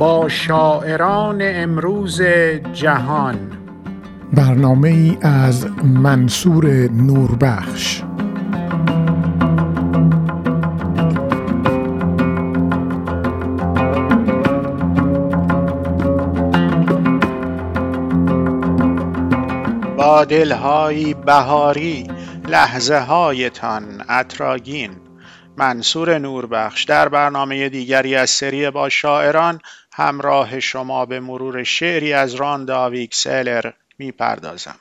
با شاعران امروز جهان. برنامه ای از منصور نوربخش. با دلهایی بهاری لحظه هایتان اطراگین منصور نوربخش در برنامه دیگری از سری با شاعران همراه شما به مرور شعری از راندا ویکس الر می پردازم.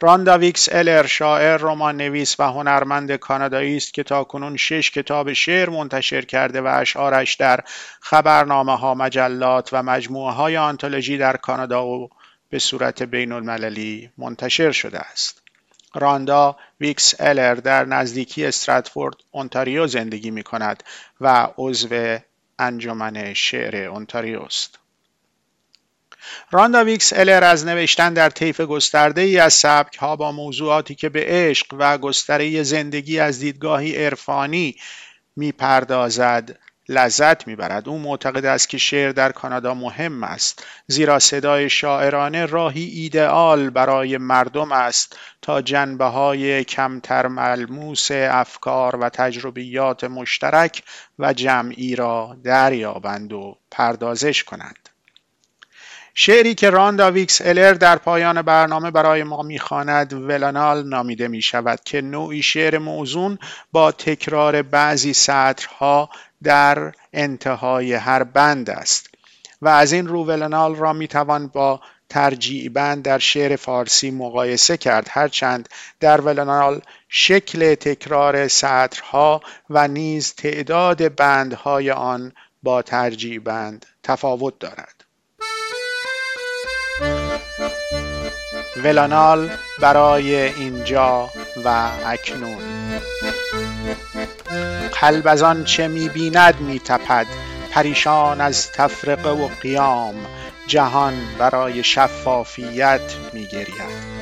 راندا ویکس الر شاعر رمان نویس و هنرمند کانادایی است که تا کنون شش کتاب شعر منتشر کرده و اشعارش در خبرنامه ها مجلات و مجموعه های آنتولوژی در کانادا و به صورت بین المللی منتشر شده است. راندا ویکس الر در نزدیکی استراتفورد اونتاریو زندگی می کند و عضو انجمن شعر اونتاریو است. راندا ویکس الر از نوشتن در طیف گسترده ای از سبک ها با موضوعاتی که به عشق و گستره زندگی از دیدگاهی عرفانی می‌پردازد لذت می‌برد. او معتقد است که شعر در کانادا مهم است زیرا صدای شاعرانه راهی ایدئال برای مردم است تا جنبه های کمتر ملموس افکار و تجربیات مشترک و جمعی را دریابند و پردازش کنند. شعری که راندا ویکس الر در پایان برنامه برای ما می‌خواند ولانال نامیده می شود که نوعی شعر موزون با تکرار بعضی سطرها در انتهای هر بند است. و از این رو ولنال را می‌توان با ترجیع بند در شعر فارسی مقایسه کرد. هرچند در ولنال شکل تکرار سطرها و نیز تعداد بندهای آن با ترجیع بند تفاوت دارد. ولانال برای اینجا و اکنون. قلب از آن چه می بیند می تپد پریشان از تفرقه و قیام. جهان برای شفافیت می گرید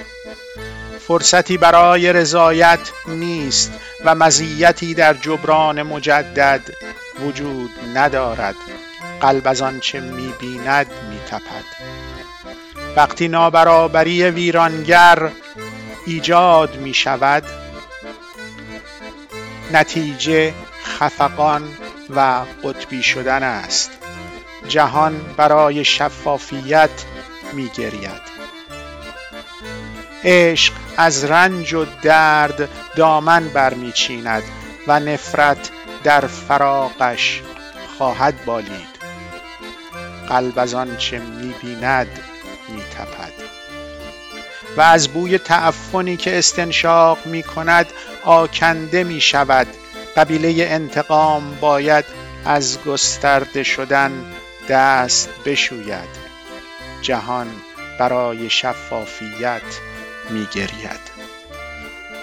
فرصتی برای رضایت نیست و مزیتی در جبران مجدد وجود ندارد. قلب از آن چه می بیند می تپد وقتی نابرابری ویرانگر ایجاد می شود نتیجه خفقان و قطبی شدن است. جهان برای شفافیت می گرید عشق از رنج و درد دامن برمیچیند و نفرت در فراقش خواهد بالید. قلب از آنچه می‌بیند میتپد. و از بوی تعفنی که استنشاق می کند آکنده می شود قبیله انتقام باید از گسترده شدن دست بشوید. جهان برای شفافیت می گرید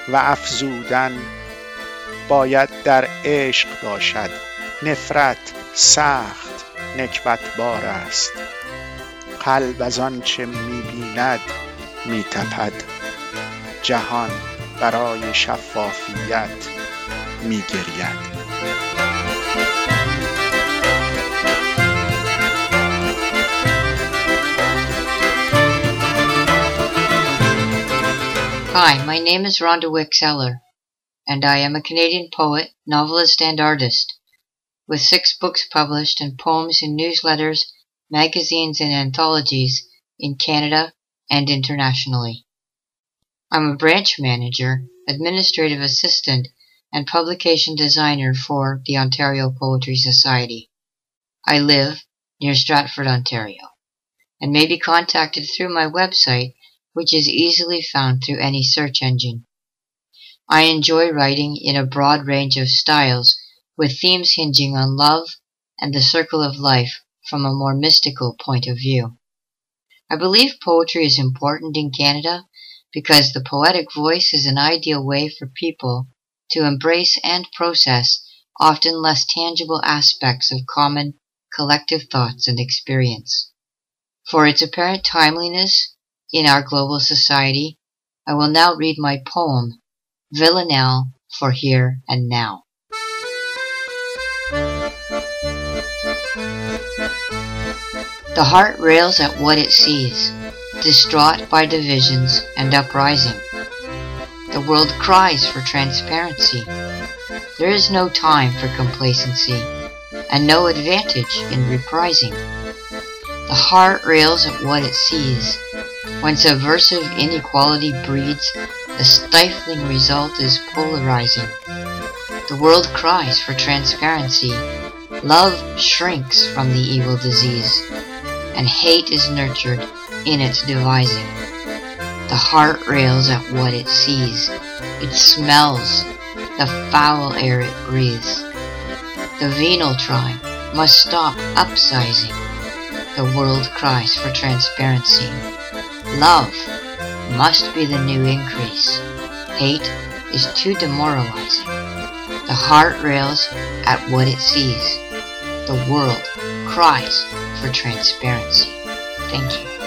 و افزودن باید در عشق باشد. نفرت سخت نکبتبار است. قلب از آنچه می بیند می تپد جهان برای شفافیت می گرید Hi, my name is Rhonda Wixeller, and I am a Canadian poet, novelist, and artist, with six books published and poems in newsletters, magazines, and anthologies in Canada and internationally. I'm a branch manager, administrative assistant, and publication designer for the Ontario Poetry Society. I live near Stratford, Ontario, and may be contacted through my website, which is easily found through any search engine. I enjoy writing in a broad range of styles, with themes hinging on love and the circle of life from a more mystical point of view. I believe poetry is important in Canada because the poetic voice is an ideal way for people to embrace and process often less tangible aspects of common collective thoughts and experience. For its apparent timeliness in our global society, I will now read my poem, Villanelle for Here and Now. The heart rails at what it sees, distraught by divisions and uprising. The world cries for transparency. There is no time for complacency, and no advantage in reprising. The heart rails at what it sees. When subversive inequality breeds, the stifling result is polarizing. The world cries for transparency. Love shrinks from the evil disease, and hate is nurtured in its devising. The heart rails at what it sees. It smells the foul air it breathes. The venal tribe must stop upsizing. The world cries for transparency. Love must be the new increase. Hate is too demoralizing. The heart rails at what it sees. The world cries for transparency. Thank you.